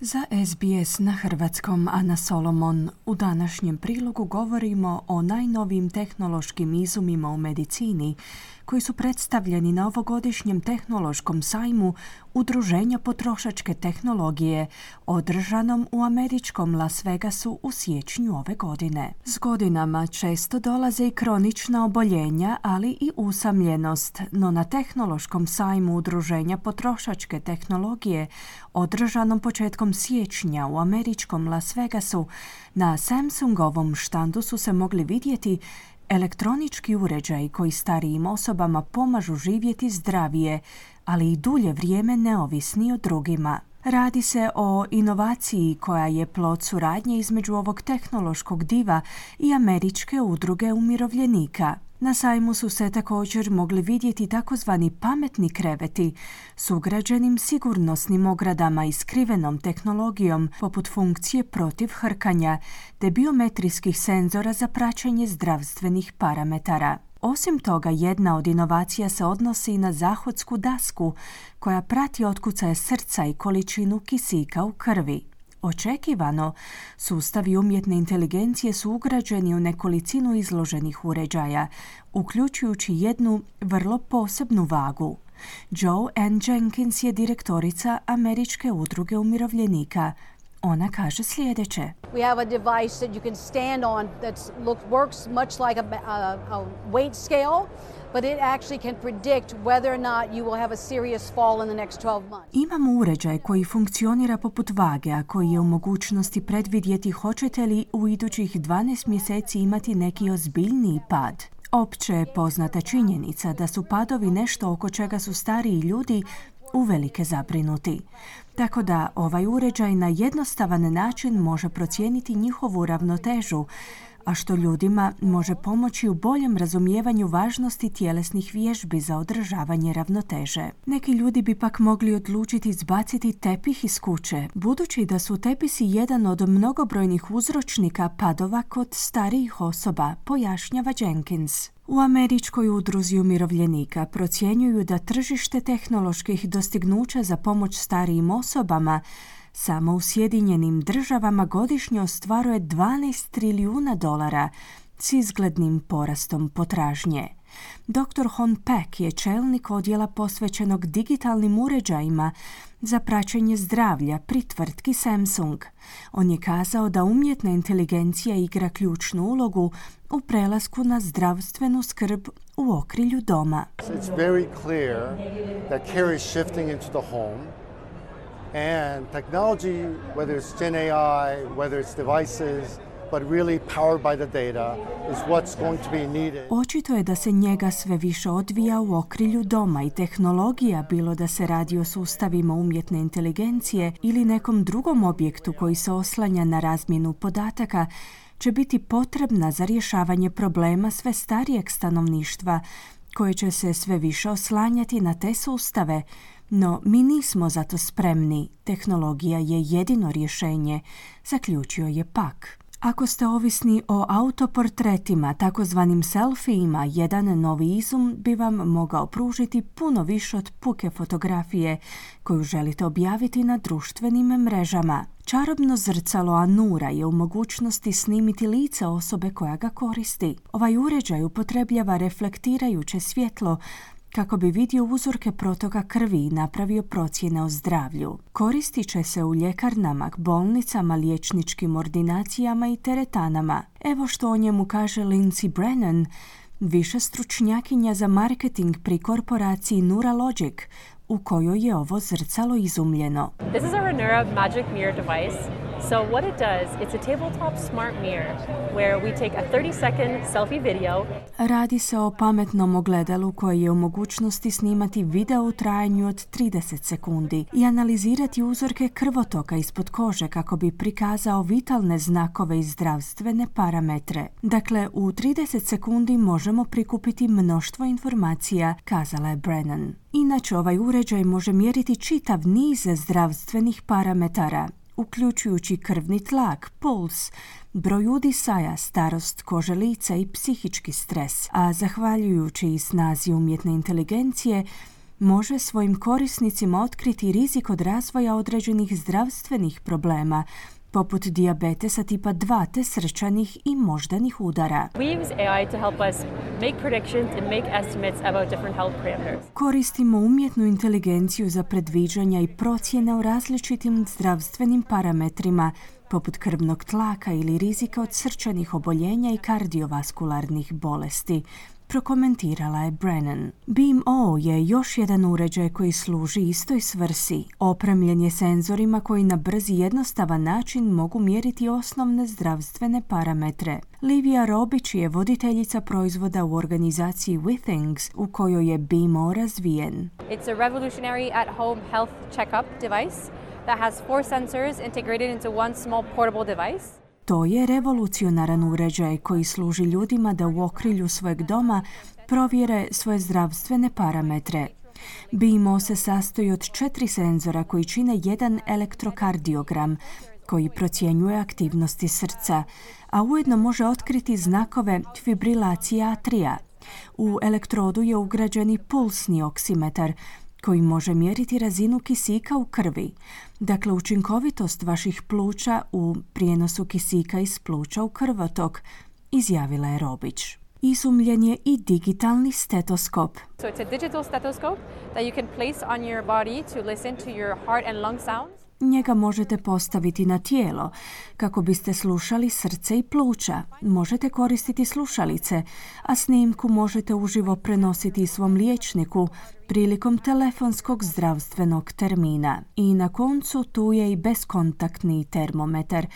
Za SBS na hrvatskom Ana Solomon. U današnjem prilogu govorimo o najnovijim tehnološkim izumima u medicini koji su predstavljeni na ovogodišnjem tehnološkom sajmu Udruženja potrošačke tehnologije održanom u američkom Las Vegasu u siječnju ove godine. S godinama često dolaze i kronična oboljenja, ali i usamljenost, no na tehnološkom sajmu Udruženja potrošačke tehnologije održanom početkom siječnja u američkom Las Vegasu na Samsungovom štandu su se mogli vidjeti Elektronički uređaj koji starijim osobama pomažu živjeti zdravije, ali i dulje vrijeme neovisni o drugima. Radi se o inovaciji koja je plod suradnje između ovog tehnološkog diva i američke udruge umirovljenika. Na sajmu su se također mogli vidjeti takozvani pametni kreveti s ugrađenim sigurnosnim ogradama i skrivenom tehnologijom poput funkcije protiv hrkanja te biometrijskih senzora za praćenje zdravstvenih parametara. Osim toga, jedna od inovacija se odnosi i na zahodsku dasku koja prati otkucaje srca i količinu kisika u krvi. Očekivano, sustavi umjetne inteligencije su ugrađeni u nekolicinu izloženih uređaja, uključujući jednu vrlo posebnu vagu. Joe Ann Jenkins je direktorica Američke udruge umirovljenika. Ona kaže sljedeće. We have a device that you can stand on that works much like a, a, a weight scale but it actually can predict whether or not you will have a serious fall in the next 12 months. Imamo uređaj koji funkcionira poput vage, a koji je u mogućnosti predvidjeti hoćete li u idućih 12 mjeseci imati neki ozbiljniji pad. Opće je poznata činjenica da su padovi nešto oko čega su stariji ljudi uvelike zabrinuti. Tako da ovaj uređaj na jednostavan način može procijeniti njihovu ravnotežu, a što ljudima može pomoći u boljem razumijevanju važnosti tjelesnih vježbi za održavanje ravnoteže. Neki ljudi bi pak mogli odlučiti izbaciti tepih iz kuće, budući da su tepisi jedan od mnogobrojnih uzročnika padova kod starijih osoba, pojašnjava Jenkins. U američkoj udruzi umirovljenika procjenjuju da tržište tehnoloških dostignuća za pomoć starijim osobama samo u Sjedinjenim državama godišnje ostvaruje 12 trilijuna dolara s izglednim porastom potražnje. Dr. Hon Peck je čelnik odjela posvećenog digitalnim uređajima za praćenje zdravlja pri tvrtki Samsung. On je kazao da umjetna inteligencija igra ključnu ulogu u prelasku na zdravstvenu skrb u okrilju doma. And technology, whether it's Gen AI, whether it's devices, but really powered by the data, is what's going to be needed. Očito je da se njega sve više odvija u okrilju doma i tehnologija, bilo da se radi o sustavima umjetne inteligencije ili nekom drugom objektu koji se oslanja na razmjenu podataka, će biti potrebna za rješavanje problema sve starijeg stanovništva, koje će se sve više oslanjati na te sustave, no mi nismo za to spremni, tehnologija je jedino rješenje, zaključio je pak. Ako ste ovisni o autoportretima, takozvanim selfijima, jedan novi izum bi vam mogao pružiti puno više od puke fotografije koju želite objaviti na društvenim mrežama. Čarobno zrcalo Anura je u mogućnosti snimiti lice osobe koja ga koristi. Ovaj uređaj upotrebljava reflektirajuće svjetlo kako bi vidio uzorke protoka krvi i napravio procjene o zdravlju. Koristit će se u ljekarnama, bolnicama, liječničkim ordinacijama i teretanama. Evo što o njemu kaže Lindsay Brennan, više stručnjakinja za marketing pri korporaciji Neuralogic, u kojoj je ovo zrcalo izumljeno. This is a Renura Magic Mirror device So what it does, it's a tabletop smart mirror where we take a 30 second selfie video. Radi se o pametnom ogledalu koje je u mogućnosti snimati video u trajanju od 30 sekundi i analizirati uzorke krvotoka ispod kože kako bi prikazao vitalne znakove i zdravstvene parametre. Dakle, u 30 sekundi možemo prikupiti mnoštvo informacija, kazala je Brennan. Inače, ovaj uređaj može mjeriti čitav niz zdravstvenih parametara, uključujući krvni tlak, puls, broj udisaja, starost kože lica i psihički stres, a zahvaljujući i snazi umjetne inteligencije, može svojim korisnicima otkriti rizik od razvoja određenih zdravstvenih problema, poput dijabetesa tipa 2 te srčanih i moždanih udara. Koristimo umjetnu inteligenciju za predviđanja i procjene o različitim zdravstvenim parametrima, poput krvnog tlaka ili rizika od srčanih oboljenja i kardiovaskularnih bolesti prokomentirala je Brennan. Beam O je još jedan uređaj koji služi istoj svrsi. Opremljen je senzorima koji na brzi jednostavan način mogu mjeriti osnovne zdravstvene parametre. Livia Robić je voditeljica proizvoda u organizaciji Withings u kojoj je O razvijen. It's a revolutionary at-home health check-up device that has four sensors integrated into one small portable device. To je revolucionaran uređaj koji služi ljudima da u okrilju svojeg doma provjere svoje zdravstvene parametre. BIMO se sastoji od četiri senzora koji čine jedan elektrokardiogram koji procjenjuje aktivnosti srca, a ujedno može otkriti znakove fibrilacije atrija. U elektrodu je ugrađeni pulsni oksimetar koji može mjeriti razinu kisika u krvi, dakle učinkovitost vaših pluća u prijenosu kisika iz pluća u krvotok, izjavila je Robić. Izumljen je i digitalni stetoskop. So it's a digital stethoscope that you can place on your body to listen to your heart and lung sounds. Njega možete postaviti na tijelo kako biste slušali srce i pluća. Možete koristiti slušalice, a snimku možete uživo prenositi svom liječniku prilikom telefonskog zdravstvenog termina. I na koncu tu je i beskontaktni termometar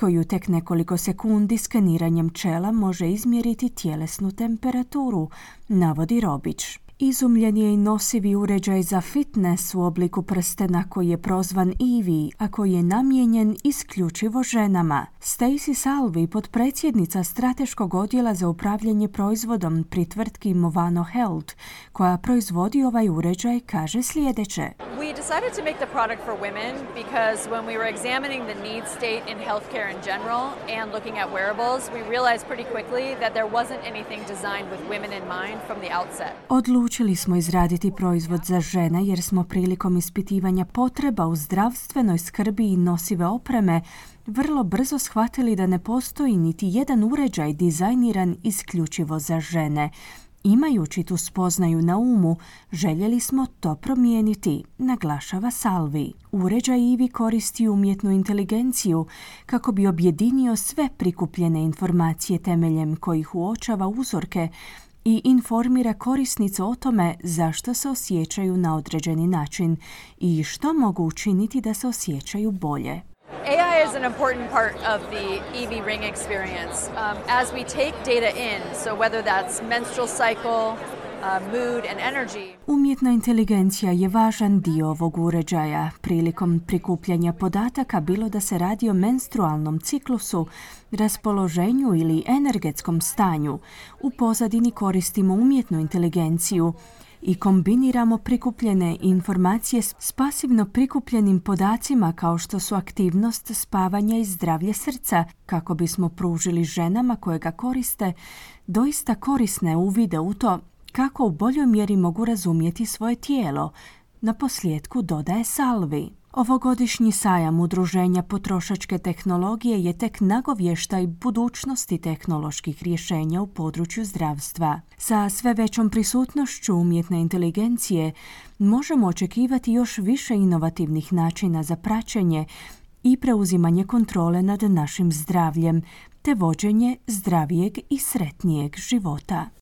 koji u tek nekoliko sekundi skeniranjem čela može izmjeriti tjelesnu temperaturu, navodi Robić. Izumljen je i nosivi uređaj za fitness u obliku prstena koji je prozvan Eevee, a koji je namijenjen isključivo ženama. Stacy Salvi, podpredsjednica strateškog odjela za upravljanje proizvodom pri tvrtki Movano Health, koja proizvodi ovaj uređaj, kaže sljedeće. We decided to make the product for women because when we were examining the need state in healthcare in general and looking at wearables, we realized pretty quickly that there wasn't anything designed with women in mind from the outset. Odlučili smo izraditi proizvod za žene jer smo prilikom ispitivanja potreba u zdravstvenoj skrbi i nosive opreme vrlo brzo shvatili da ne postoji niti jedan uređaj dizajniran isključivo za žene. Imajući tu spoznaju na umu, željeli smo to promijeniti, naglašava Salvi. Uređaj Ivi koristi umjetnu inteligenciju kako bi objedinio sve prikupljene informacije temeljem kojih uočava uzorke i informira korisnicu o tome zašto se osjećaju na određeni način i što mogu učiniti da se osjećaju bolje. AI is an important part of the EV ring experience. Um, as we take data in, so whether that's menstrual cycle, Umjetna inteligencija je važan dio ovog uređaja. Prilikom prikupljanja podataka bilo da se radi o menstrualnom ciklusu, raspoloženju ili energetskom stanju, u pozadini koristimo umjetnu inteligenciju i kombiniramo prikupljene informacije s pasivno prikupljenim podacima kao što su aktivnost spavanja i zdravlje srca kako bismo pružili ženama koje ga koriste doista korisne uvide u to kako u boljoj mjeri mogu razumjeti svoje tijelo. Na posljedku dodaje Salvi. Ovogodišnji sajam udruženja potrošačke tehnologije je tek nagovještaj budućnosti tehnoloških rješenja u području zdravstva. Sa sve većom prisutnošću umjetne inteligencije možemo očekivati još više inovativnih načina za praćenje i preuzimanje kontrole nad našim zdravljem, te vođenje zdravijeg i sretnijeg života.